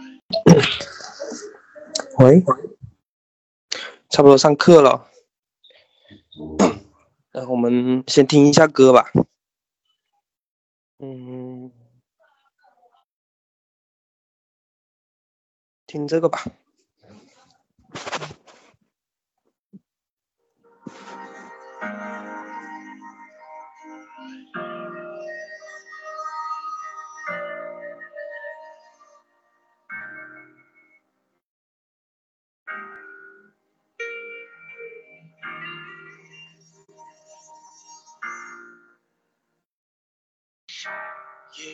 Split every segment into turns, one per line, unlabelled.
喂，差不多上课了，然 后我们先听一下歌吧。嗯，听这个吧。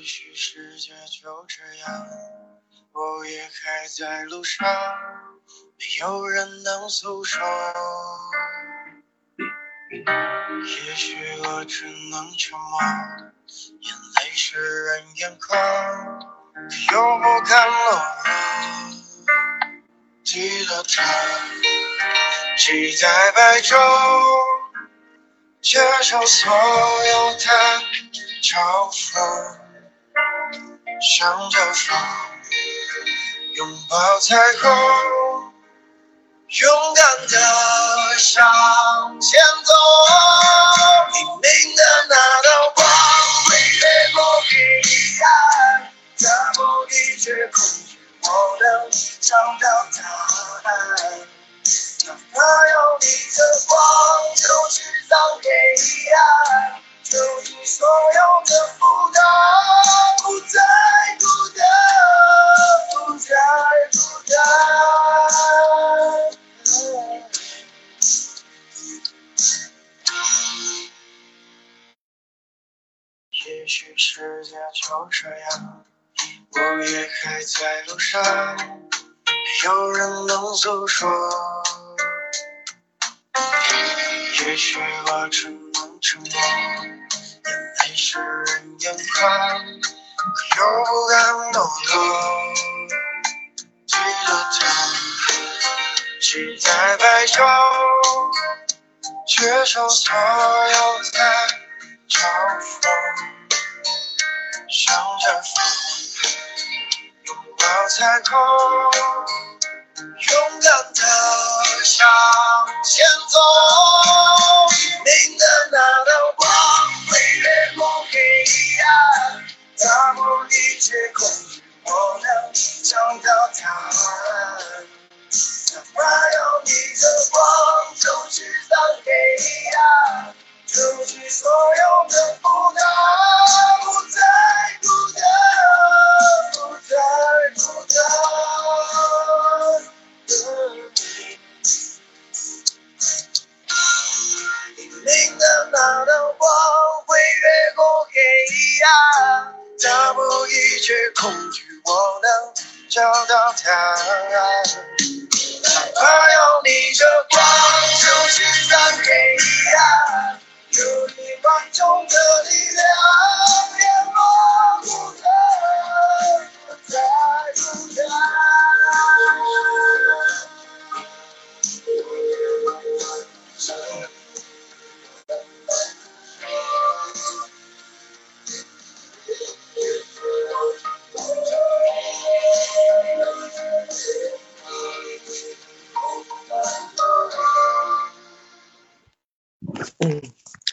也许世界就这样，我也还在路上，没有人能诉说。也许我只能沉默，眼泪湿润眼眶，可又不敢落。记得他，记在白昼，接受所有的嘲讽。向着风，拥抱彩虹，勇敢的向前走。黎明的那道光会越过黑暗，打破一切恐惧，我能找到答案。哪怕有你的光，就制造黑暗。丢弃所有的负担，不再孤单，不再孤单。也许世界就这样，我也还在路上，没有人能诉说。也许我只能沉默。泪湿润眼眶，可又不敢懦弱。记得他，骑在白昼，接受所有的嘲讽，向着风，拥抱彩虹，勇敢的向前走。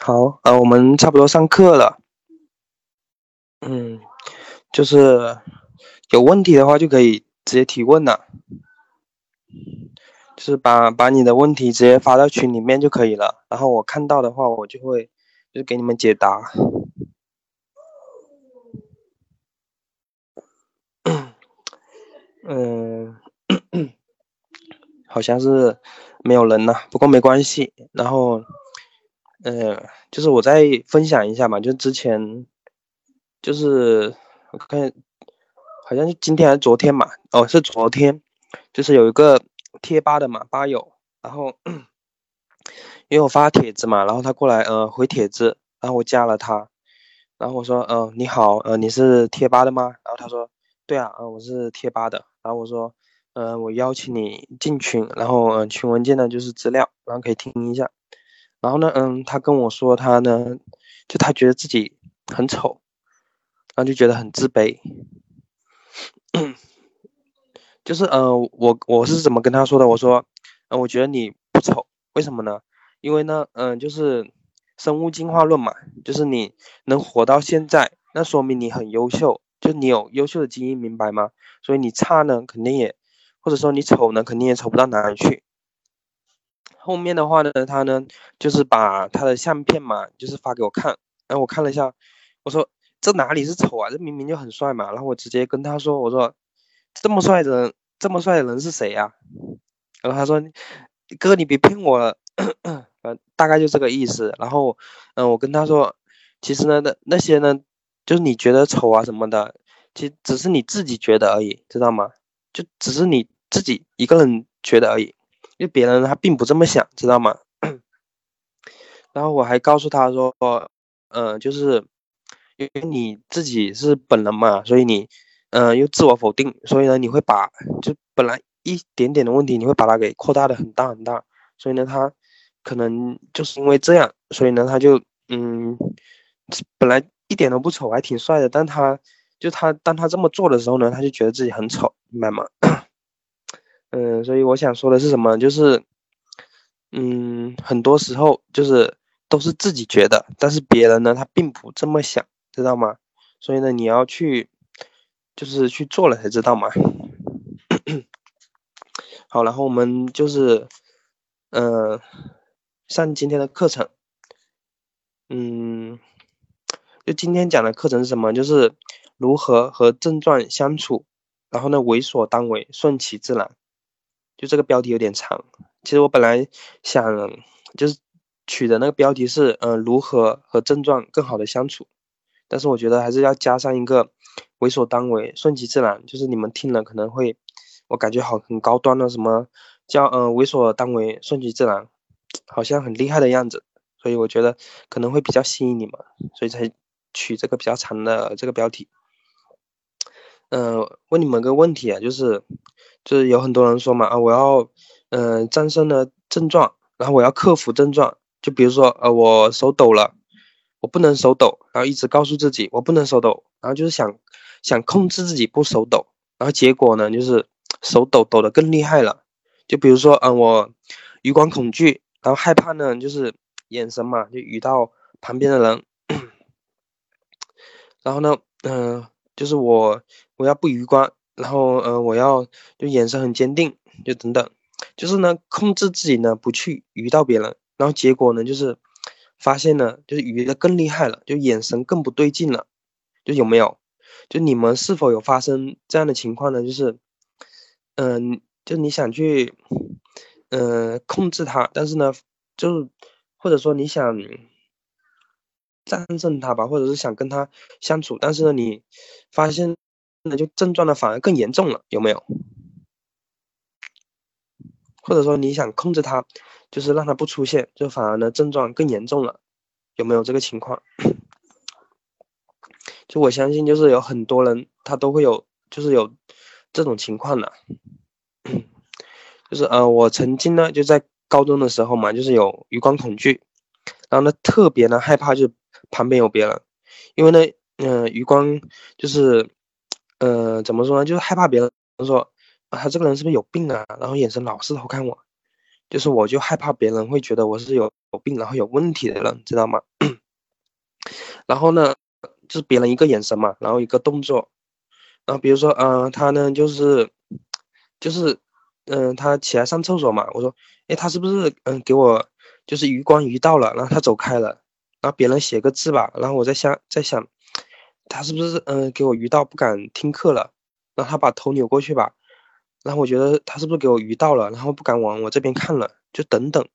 好，呃，我们差不多上课了。嗯，就是有问题的话就可以直接提问了，就是把把你的问题直接发到群里面就可以了。然后我看到的话，我就会就是给你们解答。嗯，好像是没有人了，不过没关系。然后。呃，就是我再分享一下嘛，就之前，就是我看，好像是今天还是昨天嘛，哦，是昨天，就是有一个贴吧的嘛吧友，然后因为我发帖子嘛，然后他过来呃回帖子，然后我加了他，然后我说呃你好，呃你是贴吧的吗？然后他说对啊，呃我是贴吧的，然后我说呃我邀请你进群，然后嗯群文件呢就是资料，然后可以听一下。然后呢，嗯，他跟我说，他呢，就他觉得自己很丑，然后就觉得很自卑。就是呃，我我是怎么跟他说的？我说，嗯，我觉得你不丑，为什么呢？因为呢，嗯，就是生物进化论嘛，就是你能活到现在，那说明你很优秀，就你有优秀的基因，明白吗？所以你差呢，肯定也，或者说你丑呢，肯定也丑不到哪里去。后面的话呢，他呢就是把他的相片嘛，就是发给我看，然后我看了一下，我说这哪里是丑啊？这明明就很帅嘛。然后我直接跟他说，我说。这么帅的人，这么帅的人是谁呀？然后他说：“哥，你别骗我了。”嗯，大概就这个意思。然后，嗯，我跟他说：“其实呢，那那些呢，就是你觉得丑啊什么的，其实只是你自己觉得而已，知道吗？就只是你自己一个人觉得而已，因为别人他并不这么想，知道吗？”然后我还告诉他说：“嗯，就是因为你自己是本人嘛，所以你。”嗯，又自我否定，所以呢，你会把就本来一点点的问题，你会把它给扩大的很大很大，所以呢，他可能就是因为这样，所以呢，他就嗯，本来一点都不丑，还挺帅的，但他就他当他这么做的时候呢，他就觉得自己很丑，明白吗？嗯，所以我想说的是什么？就是嗯，很多时候就是都是自己觉得，但是别人呢，他并不这么想，知道吗？所以呢，你要去。就是去做了才知道嘛。好，然后我们就是，嗯，上今天的课程。嗯，就今天讲的课程是什么？就是如何和症状相处，然后呢，为所当为，顺其自然。就这个标题有点长，其实我本来想就是取的那个标题是，嗯，如何和症状更好的相处，但是我觉得还是要加上一个。为所当为，顺其自然，就是你们听了可能会，我感觉好很高端的，什么叫嗯为所当为，顺其自然，好像很厉害的样子，所以我觉得可能会比较吸引你们，所以才取这个比较长的这个标题。嗯，问你们个问题啊，就是就是有很多人说嘛啊，我要嗯战胜了症状，然后我要克服症状，就比如说呃我手抖了，我不能手抖，然后一直告诉自己我不能手抖，然后就是想。想控制自己不手抖，然后结果呢，就是手抖抖的更厉害了。就比如说，嗯，我余光恐惧，然后害怕呢，就是眼神嘛，就遇到旁边的人，然后呢，嗯，就是我我要不余光，然后嗯，我要就眼神很坚定，就等等，就是呢，控制自己呢不去遇到别人，然后结果呢，就是发现呢，就是遇的更厉害了，就眼神更不对劲了，就有没有？就你们是否有发生这样的情况呢？就是，嗯，就你想去，嗯，控制他，但是呢，就或者说你想战胜他吧，或者是想跟他相处，但是呢，你发现那就症状呢反而更严重了，有没有？或者说你想控制他，就是让他不出现，就反而呢症状更严重了，有没有这个情况？就我相信，就是有很多人他都会有，就是有这种情况的，就是呃，我曾经呢就在高中的时候嘛，就是有余光恐惧，然后呢特别呢害怕，就旁边有别人，因为呢，嗯，余光就是，呃，怎么说呢，就是害怕别人说，他这个人是不是有病啊？然后眼神老是偷看我，就是我就害怕别人会觉得我是有有病，然后有问题的人，知道吗？然后呢？就是别人一个眼神嘛，然后一个动作，然后比如说，嗯，他呢就是，就是，嗯，他起来上厕所嘛，我说，哎，他是不是，嗯，给我就是余光移到了，然后他走开了，然后别人写个字吧，然后我在想，在想，他是不是，嗯，给我移到不敢听课了，然后他把头扭过去吧，然后我觉得他是不是给我移到了，然后不敢往我这边看了，就等等，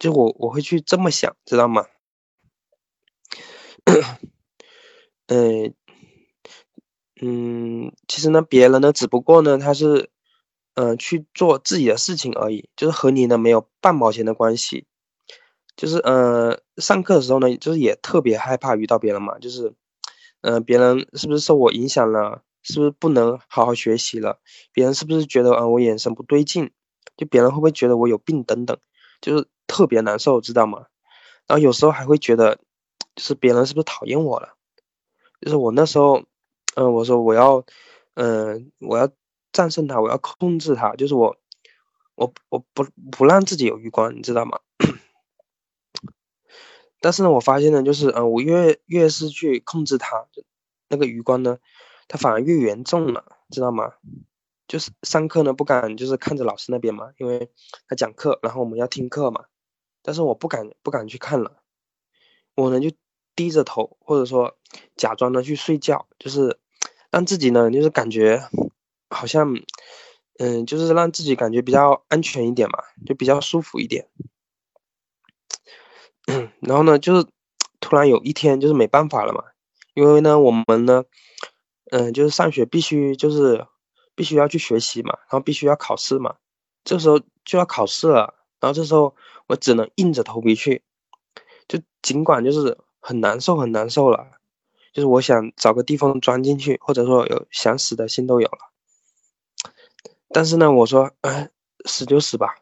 就我我会去这么想，知道吗？嗯 嗯，其实呢，别人呢，只不过呢，他是，嗯，去做自己的事情而已，就是和你呢没有半毛钱的关系。就是，嗯，上课的时候呢，就是也特别害怕遇到别人嘛，就是，嗯，别人是不是受我影响了？是不是不能好好学习了？别人是不是觉得，啊，我眼神不对劲？就别人会不会觉得我有病等等？就是特别难受，知道吗？然后有时候还会觉得，就是别人是不是讨厌我了？就是我那时候，嗯，我说我要，嗯，我要战胜他，我要控制他，就是我，我我不不让自己有余光，你知道吗？但是呢，我发现呢，就是嗯，我越越是去控制它，那个余光呢，它反而越严重了，知道吗？就是上课呢不敢就是看着老师那边嘛，因为他讲课，然后我们要听课嘛。但是我不敢不敢去看了，我呢就低着头，或者说假装的去睡觉，就是让自己呢就是感觉好像嗯，就是让自己感觉比较安全一点嘛，就比较舒服一点。然后呢，就是突然有一天就是没办法了嘛，因为呢我们呢，嗯，就是上学必须就是。必须要去学习嘛，然后必须要考试嘛，这时候就要考试了，然后这时候我只能硬着头皮去，就尽管就是很难受很难受了，就是我想找个地方钻进去，或者说有想死的心都有了，但是呢，我说，哎，死就死吧，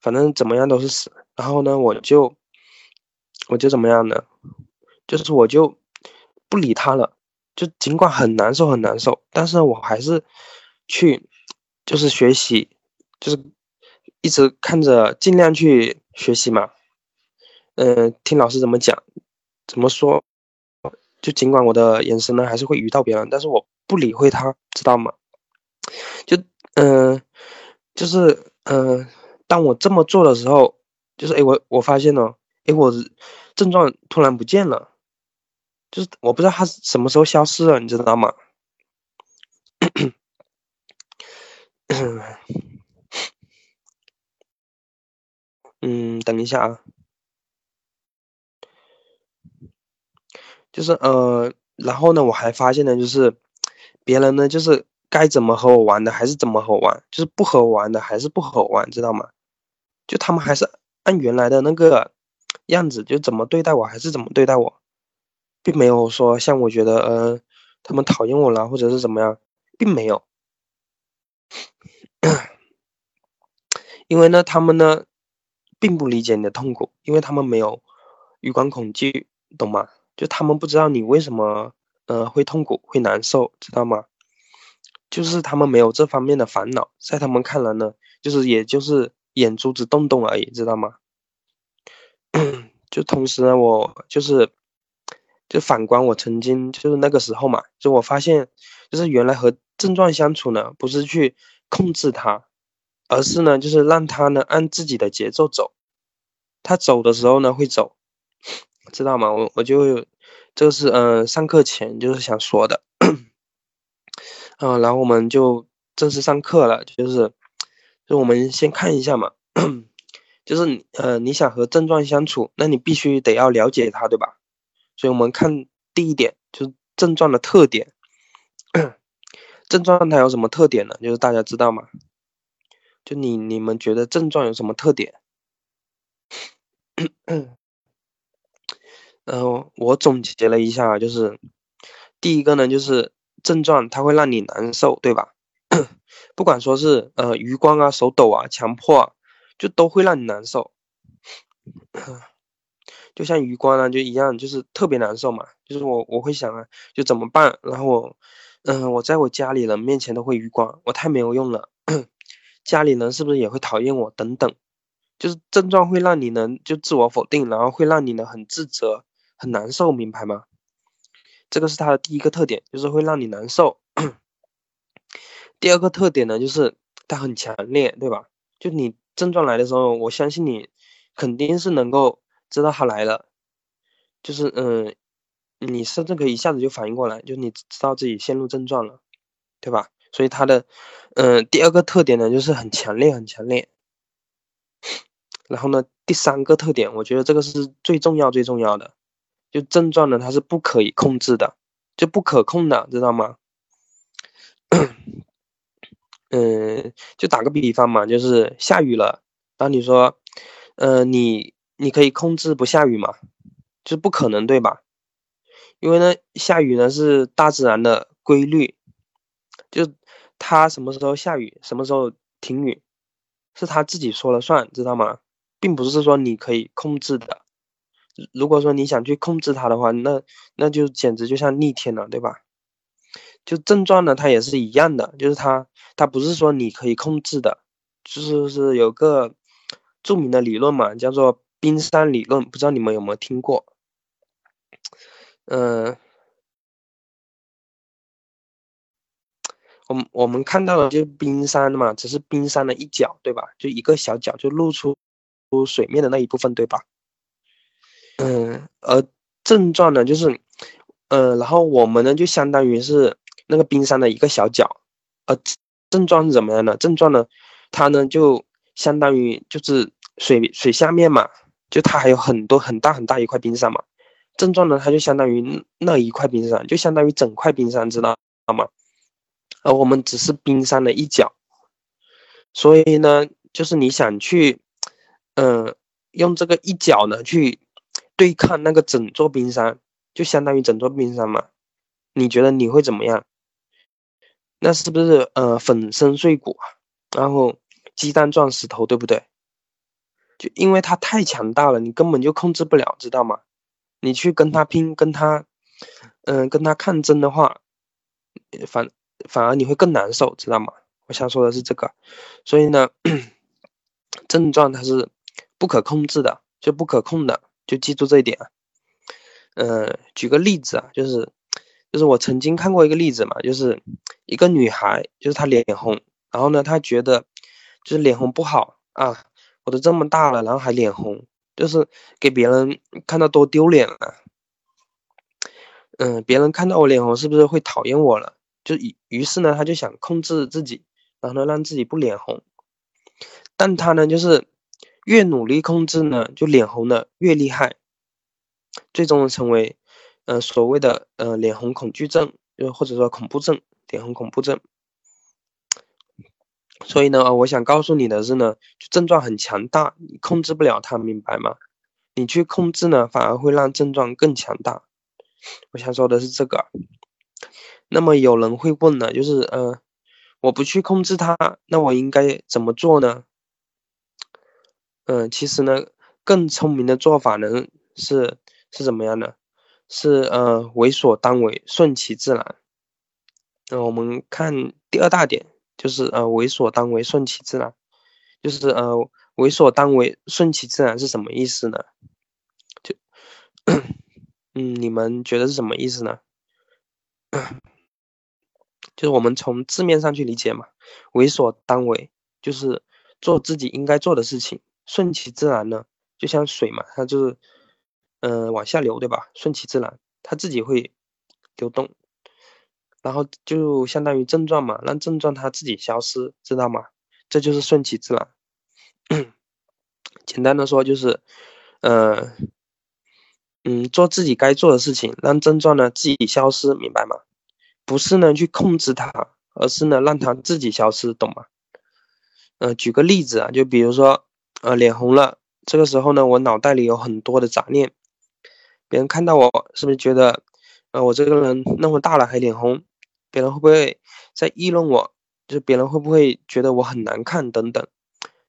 反正怎么样都是死，然后呢，我就我就怎么样呢？就是我就不理他了，就尽管很难受很难受，但是我还是。去，就是学习，就是一直看着，尽量去学习嘛。嗯，听老师怎么讲，怎么说，就尽管我的眼神呢还是会遇到别人，但是我不理会他，知道吗？就嗯，就是嗯，当我这么做的时候，就是哎，我我发现了，哎，我症状突然不见了，就是我不知道他什么时候消失了，你知道吗？嗯，等一下啊，就是呃，然后呢，我还发现呢，就是别人呢，就是该怎么和我玩的还是怎么和我玩，就是不和我玩的还是不和我玩，知道吗？就他们还是按原来的那个样子，就怎么对待我还是怎么对待我，并没有说像我觉得呃，他们讨厌我了或者是怎么样，并没有。因为呢，他们呢，并不理解你的痛苦，因为他们没有余光恐惧，懂吗？就他们不知道你为什么，呃，会痛苦，会难受，知道吗？就是他们没有这方面的烦恼，在他们看来呢，就是也就是眼珠子动动而已，知道吗？就同时呢，我就是，就反观我曾经就是那个时候嘛，就我发现，就是原来和症状相处呢，不是去。控制他，而是呢，就是让他呢按自己的节奏走。他走的时候呢会走，知道吗？我我就这个是嗯，上课前就是想说的，嗯，然后我们就正式上课了，就是就我们先看一下嘛，就是呃，你想和症状相处，那你必须得要了解它，对吧？所以我们看第一点就是症状的特点。症状它有什么特点呢？就是大家知道吗？就你你们觉得症状有什么特点？然 后我总结了一下，就是第一个呢，就是症状它会让你难受，对吧？不管说是呃余光啊、手抖啊、强迫啊，就都会让你难受。就像余光啊，就一样，就是特别难受嘛。就是我我会想啊，就怎么办？然后我。嗯，我在我家里人面前都会余光，我太没有用了。家里人是不是也会讨厌我？等等，就是症状会让你能就自我否定，然后会让你呢很自责、很难受，明白吗？这个是它的第一个特点，就是会让你难受。第二个特点呢，就是它很强烈，对吧？就你症状来的时候，我相信你肯定是能够知道它来了，就是嗯。你甚至可以一下子就反应过来，就你知道自己陷入症状了，对吧？所以它的，嗯，第二个特点呢，就是很强烈，很强烈。然后呢，第三个特点，我觉得这个是最重要、最重要的，就症状呢，它是不可以控制的，就不可控的，知道吗？嗯，就打个比方嘛，就是下雨了，当你说，嗯，你你可以控制不下雨吗？就不可能，对吧？因为呢，下雨呢是大自然的规律，就它什么时候下雨，什么时候停雨，是他自己说了算，知道吗？并不是说你可以控制的。如果说你想去控制它的话，那那就简直就像逆天了，对吧？就症状呢，它也是一样的，就是它它不是说你可以控制的，就是是有个著名的理论嘛，叫做冰山理论，不知道你们有没有听过？嗯，我们我们看到的就是冰山嘛，只是冰山的一角，对吧？就一个小角，就露出出水面的那一部分，对吧？嗯，而症状呢，就是，呃，然后我们呢，就相当于是那个冰山的一个小角，而症状是怎么样的？症状呢，它呢就相当于就是水水下面嘛，就它还有很多很大很大一块冰山嘛。症状呢，它就相当于那一块冰山，就相当于整块冰山，知道吗？而我们只是冰山的一角，所以呢，就是你想去，嗯，用这个一角呢去对抗那个整座冰山，就相当于整座冰山嘛。你觉得你会怎么样？那是不是呃粉身碎骨啊，然后鸡蛋撞石头，对不对？就因为它太强大了，你根本就控制不了，知道吗？你去跟他拼，跟他，嗯，跟他抗争的话，反反而你会更难受，知道吗？我想说的是这个，所以呢，症状它是不可控制的，就不可控的，就记住这一点。嗯，举个例子啊，就是，就是我曾经看过一个例子嘛，就是一个女孩，就是她脸红，然后呢，她觉得就是脸红不好啊，我都这么大了，然后还脸红。就是给别人看到多丢脸了，嗯，别人看到我脸红是不是会讨厌我了？就于于是呢，她就想控制自己，然后呢让自己不脸红。但她呢就是越努力控制呢，就脸红的越厉害，最终成为呃所谓的呃脸红恐惧症，又或者说恐怖症，脸红恐怖症。所以呢，我想告诉你的是呢，症状很强大，你控制不了它，明白吗？你去控制呢，反而会让症状更强大。我想说的是这个。那么有人会问呢，就是，呃，我不去控制它，那我应该怎么做呢？嗯，其实呢，更聪明的做法呢，是是怎么样呢？是呃，为所当为，顺其自然。那我们看第二大点。就是呃，为所当为，顺其自然。就是呃，为所当为，顺其自然是什么意思呢？就，嗯，你们觉得是什么意思呢？就是我们从字面上去理解嘛，为所当为就是做自己应该做的事情，顺其自然呢，就像水嘛，它就是嗯往下流，对吧？顺其自然，它自己会流动。然后就相当于症状嘛，让症状它自己消失，知道吗？这就是顺其自然。简单的说就是，呃，嗯，做自己该做的事情，让症状呢自己消失，明白吗？不是呢去控制它，而是呢让它自己消失，懂吗？呃，举个例子啊，就比如说，呃，脸红了，这个时候呢，我脑袋里有很多的杂念，别人看到我是不是觉得，呃，我这个人那么大了还脸红？别人会不会在议论我？就是别人会不会觉得我很难看等等？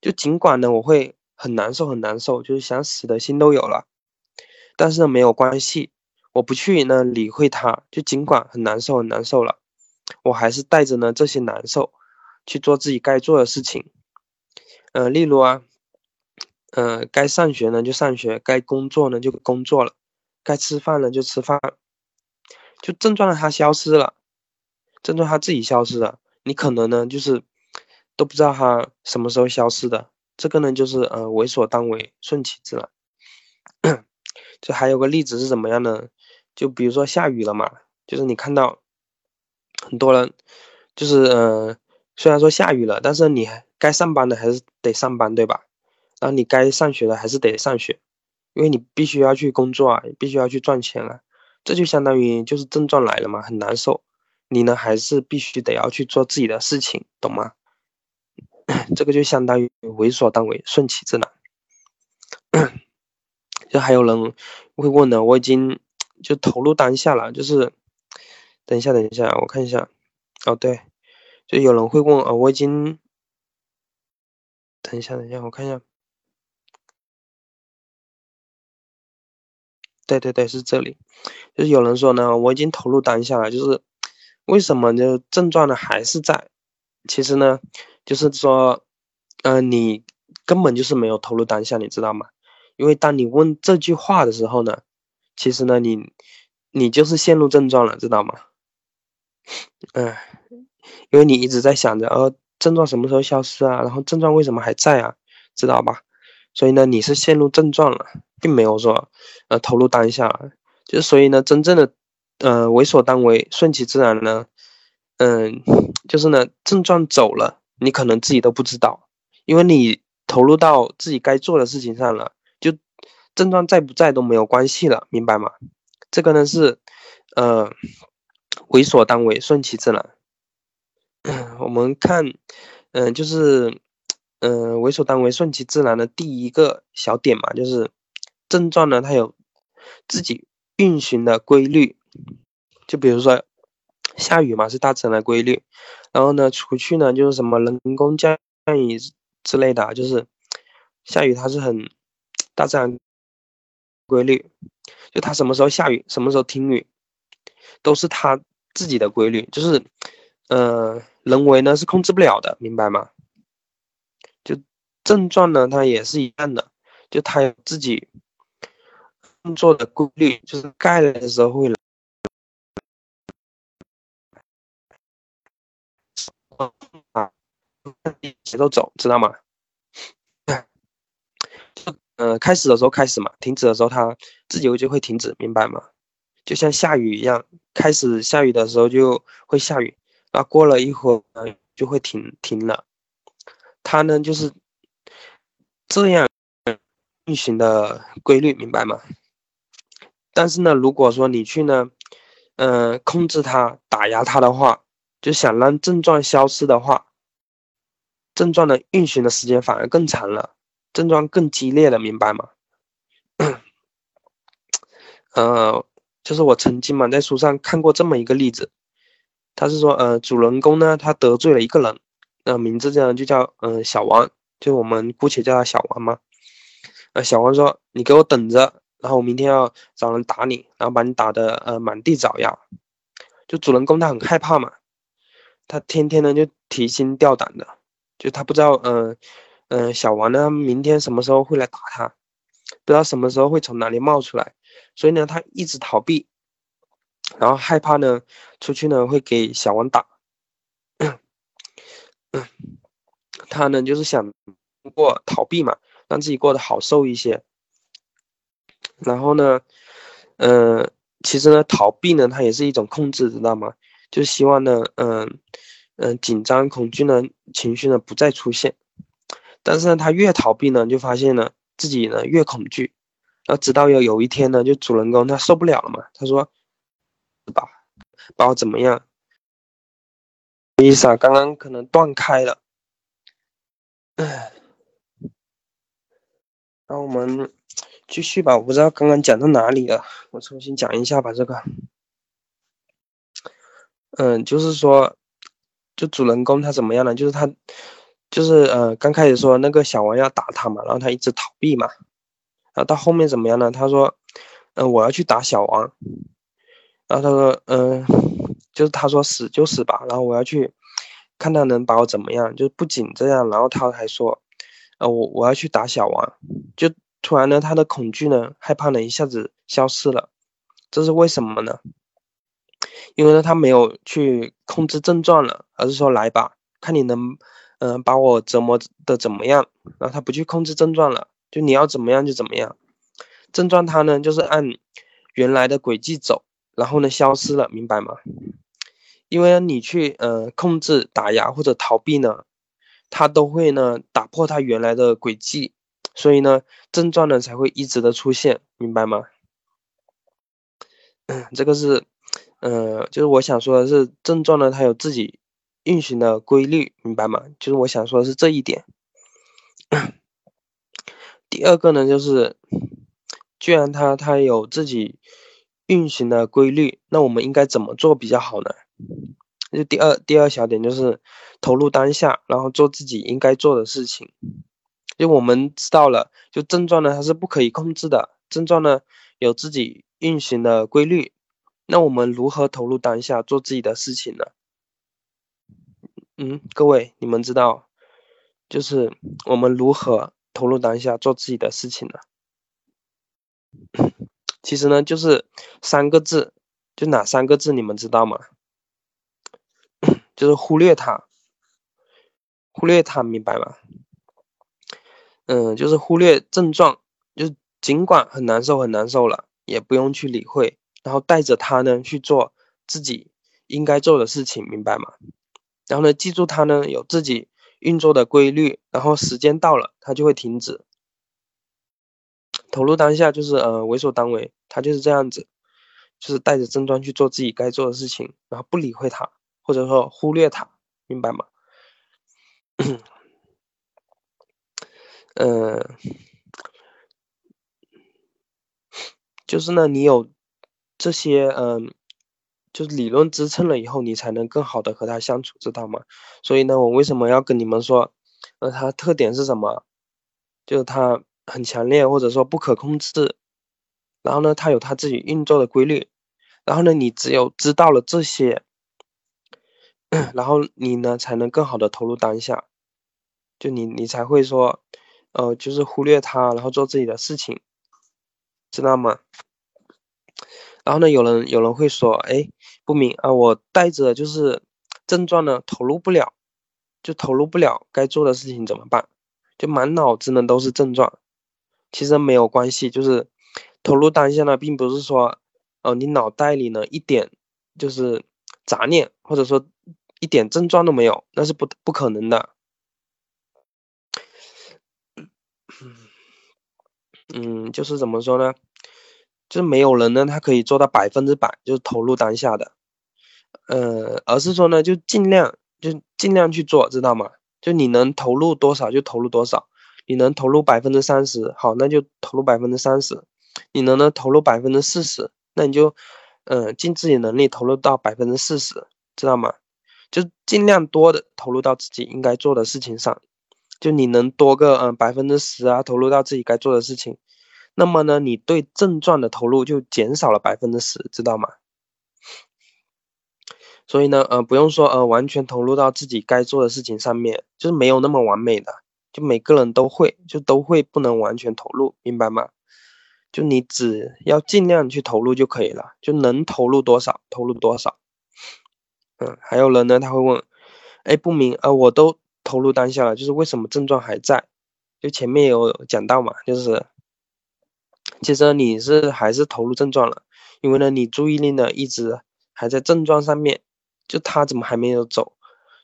就尽管呢，我会很难受，很难受，就是想死的心都有了。但是呢，没有关系，我不去呢理会他。就尽管很难受，很难受了，我还是带着呢这些难受去做自己该做的事情。呃，例如啊，呃，该上学呢就上学，该工作呢就工作了，该吃饭了就吃饭，就症状让它消失了。症状它自己消失了，你可能呢就是都不知道它什么时候消失的。这个呢就是呃为所当为，顺其自然。就还有个例子是怎么样呢？就比如说下雨了嘛，就是你看到很多人就是呃虽然说下雨了，但是你该上班的还是得上班，对吧？然后你该上学的还是得上学，因为你必须要去工作啊，必须要去赚钱啊。这就相当于就是症状来了嘛，很难受。你呢，还是必须得要去做自己的事情，懂吗？这个就相当于为所当为，顺其自然。就还有人会问呢，我已经就投入当下了，就是等一下，等一下，我看一下。哦，对，就有人会问啊，我已经等一下，等一下，我看一下。对对对，是这里。就是有人说呢，我已经投入当下了，就是。为什么就症状呢还是在？其实呢，就是说，嗯，你根本就是没有投入当下，你知道吗？因为当你问这句话的时候呢，其实呢，你你就是陷入症状了，知道吗？嗯，因为你一直在想着，呃，症状什么时候消失啊？然后症状为什么还在啊？知道吧？所以呢，你是陷入症状了，并没有说，呃，投入当下。就所以呢，真正的，呃，为所当为，顺其自然呢，嗯，就是呢，症状走了，你可能自己都不知道，因为你投入到自己该做的事情上了，就症状在不在都没有关系了，明白吗？这个呢是，呃，为所当为，顺其自然。我们看，嗯，就是。嗯，为所当为，顺其自然的第一个小点嘛，就是症状呢，它有自己运行的规律。就比如说下雨嘛，是大自然的规律。然后呢，除去呢，就是什么人工降雨之类的，就是下雨它是很大自然规律，就它什么时候下雨，什么时候停雨，都是它自己的规律，就是呃，人为呢是控制不了的，明白吗？症状呢，它也是一样的，就它有自己工作的规律，就是该来的时候会来，啊，节奏走，知道吗？就呃，开始的时候开始嘛，停止的时候它自己就会停止，明白吗？就像下雨一样，开始下雨的时候就会下雨，然后过了一会儿就会停停了，它呢就是。这样运行的规律，明白吗？但是呢，如果说你去呢，嗯，控制它、打压它的话，就想让症状消失的话，症状的运行的时间反而更长了，症状更激烈了，明白吗？呃，就是我曾经嘛在书上看过这么一个例子，他是说，呃，主人公呢他得罪了一个人，呃，名字这样就叫嗯小王。就我们姑且叫他小王嘛，呃，小王说：“你给我等着，然后我明天要找人打你，然后把你打的呃满地找牙。”就主人公他很害怕嘛，他天天呢就提心吊胆的，就他不知道，嗯嗯，小王呢明天什么时候会来打他，不知道什么时候会从哪里冒出来，所以呢他一直逃避，然后害怕呢出去呢会给小王打。他呢，就是想通过逃避嘛，让自己过得好受一些。然后呢，嗯，其实呢，逃避呢，它也是一种控制，知道吗？就希望呢，嗯嗯，紧张、恐惧呢，情绪呢不再出现。但是呢，他越逃避呢，就发现呢自己呢越恐惧。然后直到有有一天呢，就主人公他受不了了嘛，他说：“把把我怎么样？”意思啊，刚刚可能断开了。唉，那我们继续吧。我不知道刚刚讲到哪里了，我重新讲一下吧。这个，嗯，就是说，就主人公他怎么样呢？就是他，就是呃，刚开始说那个小王要打他嘛，然后他一直逃避嘛，然后到后面怎么样呢？他说，嗯，我要去打小王，然后他说，嗯，就是他说死就死吧，然后我要去。看他能把我怎么样？就不仅这样，然后他还说：“呃，我我要去打小王。”就突然呢，他的恐惧呢、害怕呢，一下子消失了。这是为什么呢？因为呢，他没有去控制症状了，而是说：“来吧，看你能，嗯，把我折磨的怎么样。”然后他不去控制症状了，就你要怎么样就怎么样。症状他呢，就是按原来的轨迹走，然后呢，消失了，明白吗？因为你去呃控制打压或者逃避呢，它都会呢打破它原来的轨迹，所以呢症状呢才会一直的出现，明白吗？嗯，这个是，呃，就是我想说的是症状呢它有自己运行的规律，明白吗？就是我想说的是这一点。第二个呢就是，既然它它有自己运行的规律，那我们应该怎么做比较好呢？就第二第二小点就是投入当下，然后做自己应该做的事情。就我们知道了，就症状呢它是不可以控制的，症状呢有自己运行的规律。那我们如何投入当下做自己的事情呢？嗯，各位，你们知道，就是我们如何投入当下做自己的事情呢？其实呢，就是三个字，就哪三个字？你们知道吗？就是忽略它，忽略它，明白吗？嗯，就是忽略症状，就是尽管很难受，很难受了，也不用去理会，然后带着它呢去做自己应该做的事情，明白吗？然后呢，记住它呢有自己运作的规律，然后时间到了它就会停止。投入当下就是呃为所当为，它就是这样子，就是带着症状去做自己该做的事情，然后不理会它，或者说忽略它，明白吗？嗯，就是呢，你有这些嗯。就是理论支撑了以后，你才能更好的和他相处，知道吗？所以呢，我为什么要跟你们说，呃，他特点是什么？就是他很强烈，或者说不可控制。然后呢，他有他自己运作的规律。然后呢，你只有知道了这些，然后你呢才能更好的投入当下。就你，你才会说，呃，就是忽略他，然后做自己的事情，知道吗？然后呢，有人有人会说，哎，不明啊，我带着就是症状呢，投入不了，就投入不了该做的事情怎么办？就满脑子呢都是症状，其实没有关系，就是投入当下呢，并不是说，哦，你脑袋里呢一点就是杂念，或者说一点症状都没有，那是不不可能的。嗯，就是怎么说呢？就是没有人呢，他可以做到百分之百就是投入当下的，呃，而是说呢，就尽量就尽量去做，知道吗？就你能投入多少就投入多少，你能投入百分之三十，好，那就投入百分之三十；你能呢投入百分之四十，那你就，嗯，尽自己能力投入到百分之四十，知道吗？就尽量多的投入到自己应该做的事情上，就你能多个嗯百分之十啊，投入到自己该做的事情。那么呢，你对症状的投入就减少了百分之十，知道吗？所以呢，呃，不用说，呃，完全投入到自己该做的事情上面，就是没有那么完美的，就每个人都会，就都会不能完全投入，明白吗？就你只要尽量去投入就可以了，就能投入多少投入多少。嗯，还有人呢，他会问，哎，不明，啊，我都投入当下了，就是为什么症状还在？就前面有讲到嘛，就是。其实你是还是投入症状了，因为呢，你注意力呢一直还在症状上面，就他怎么还没有走？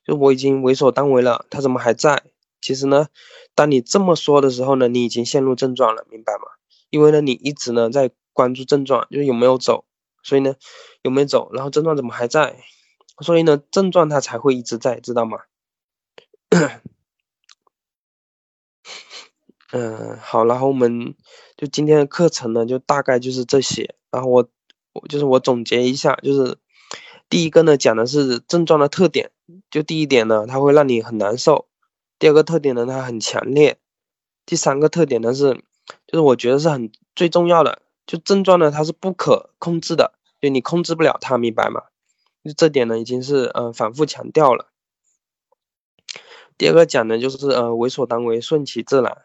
就我已经为所当为了，他怎么还在？其实呢，当你这么说的时候呢，你已经陷入症状了，明白吗？因为呢，你一直呢在关注症状，就是有没有走，所以呢有没有走，然后症状怎么还在？所以呢症状它才会一直在，知道吗？嗯，好，然后我们就今天的课程呢，就大概就是这些。然后我，我就是我总结一下，就是第一个呢，讲的是症状的特点。就第一点呢，它会让你很难受；第二个特点呢，它很强烈；第三个特点呢是，就是我觉得是很最重要的，就症状呢它是不可控制的，就你控制不了它，明白吗？这点呢已经是嗯反复强调了。第二个讲的就是呃为所当为，顺其自然。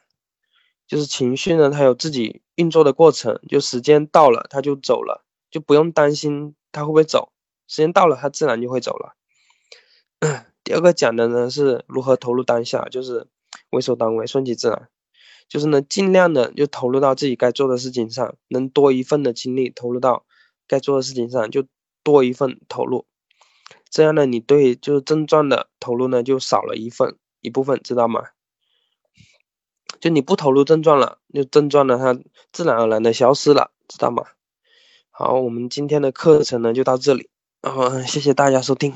就是情绪呢，它有自己运作的过程，就时间到了，它就走了，就不用担心它会不会走，时间到了，它自然就会走了。第二个讲的呢是如何投入当下，就是为所当为，顺其自然，就是呢尽量的就投入到自己该做的事情上，能多一份的精力投入到该做的事情上，就多一份投入，这样呢你对就是症状的投入呢就少了一份一部分，知道吗？就你不投入症状了，就症状呢，它自然而然的消失了，知道吗？好，我们今天的课程呢就到这里，然后谢谢大家收听。